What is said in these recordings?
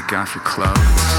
take off your clothes.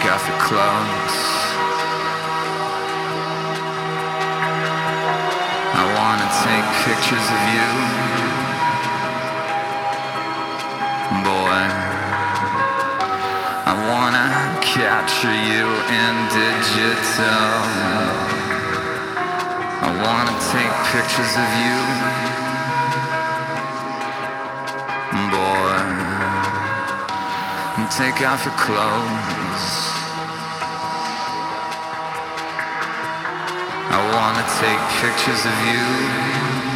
Take off your clothes. I wanna take pictures of you, boy. I wanna capture you in digital. I wanna take pictures of you, boy. Take off your clothes. Wanna take pictures of you,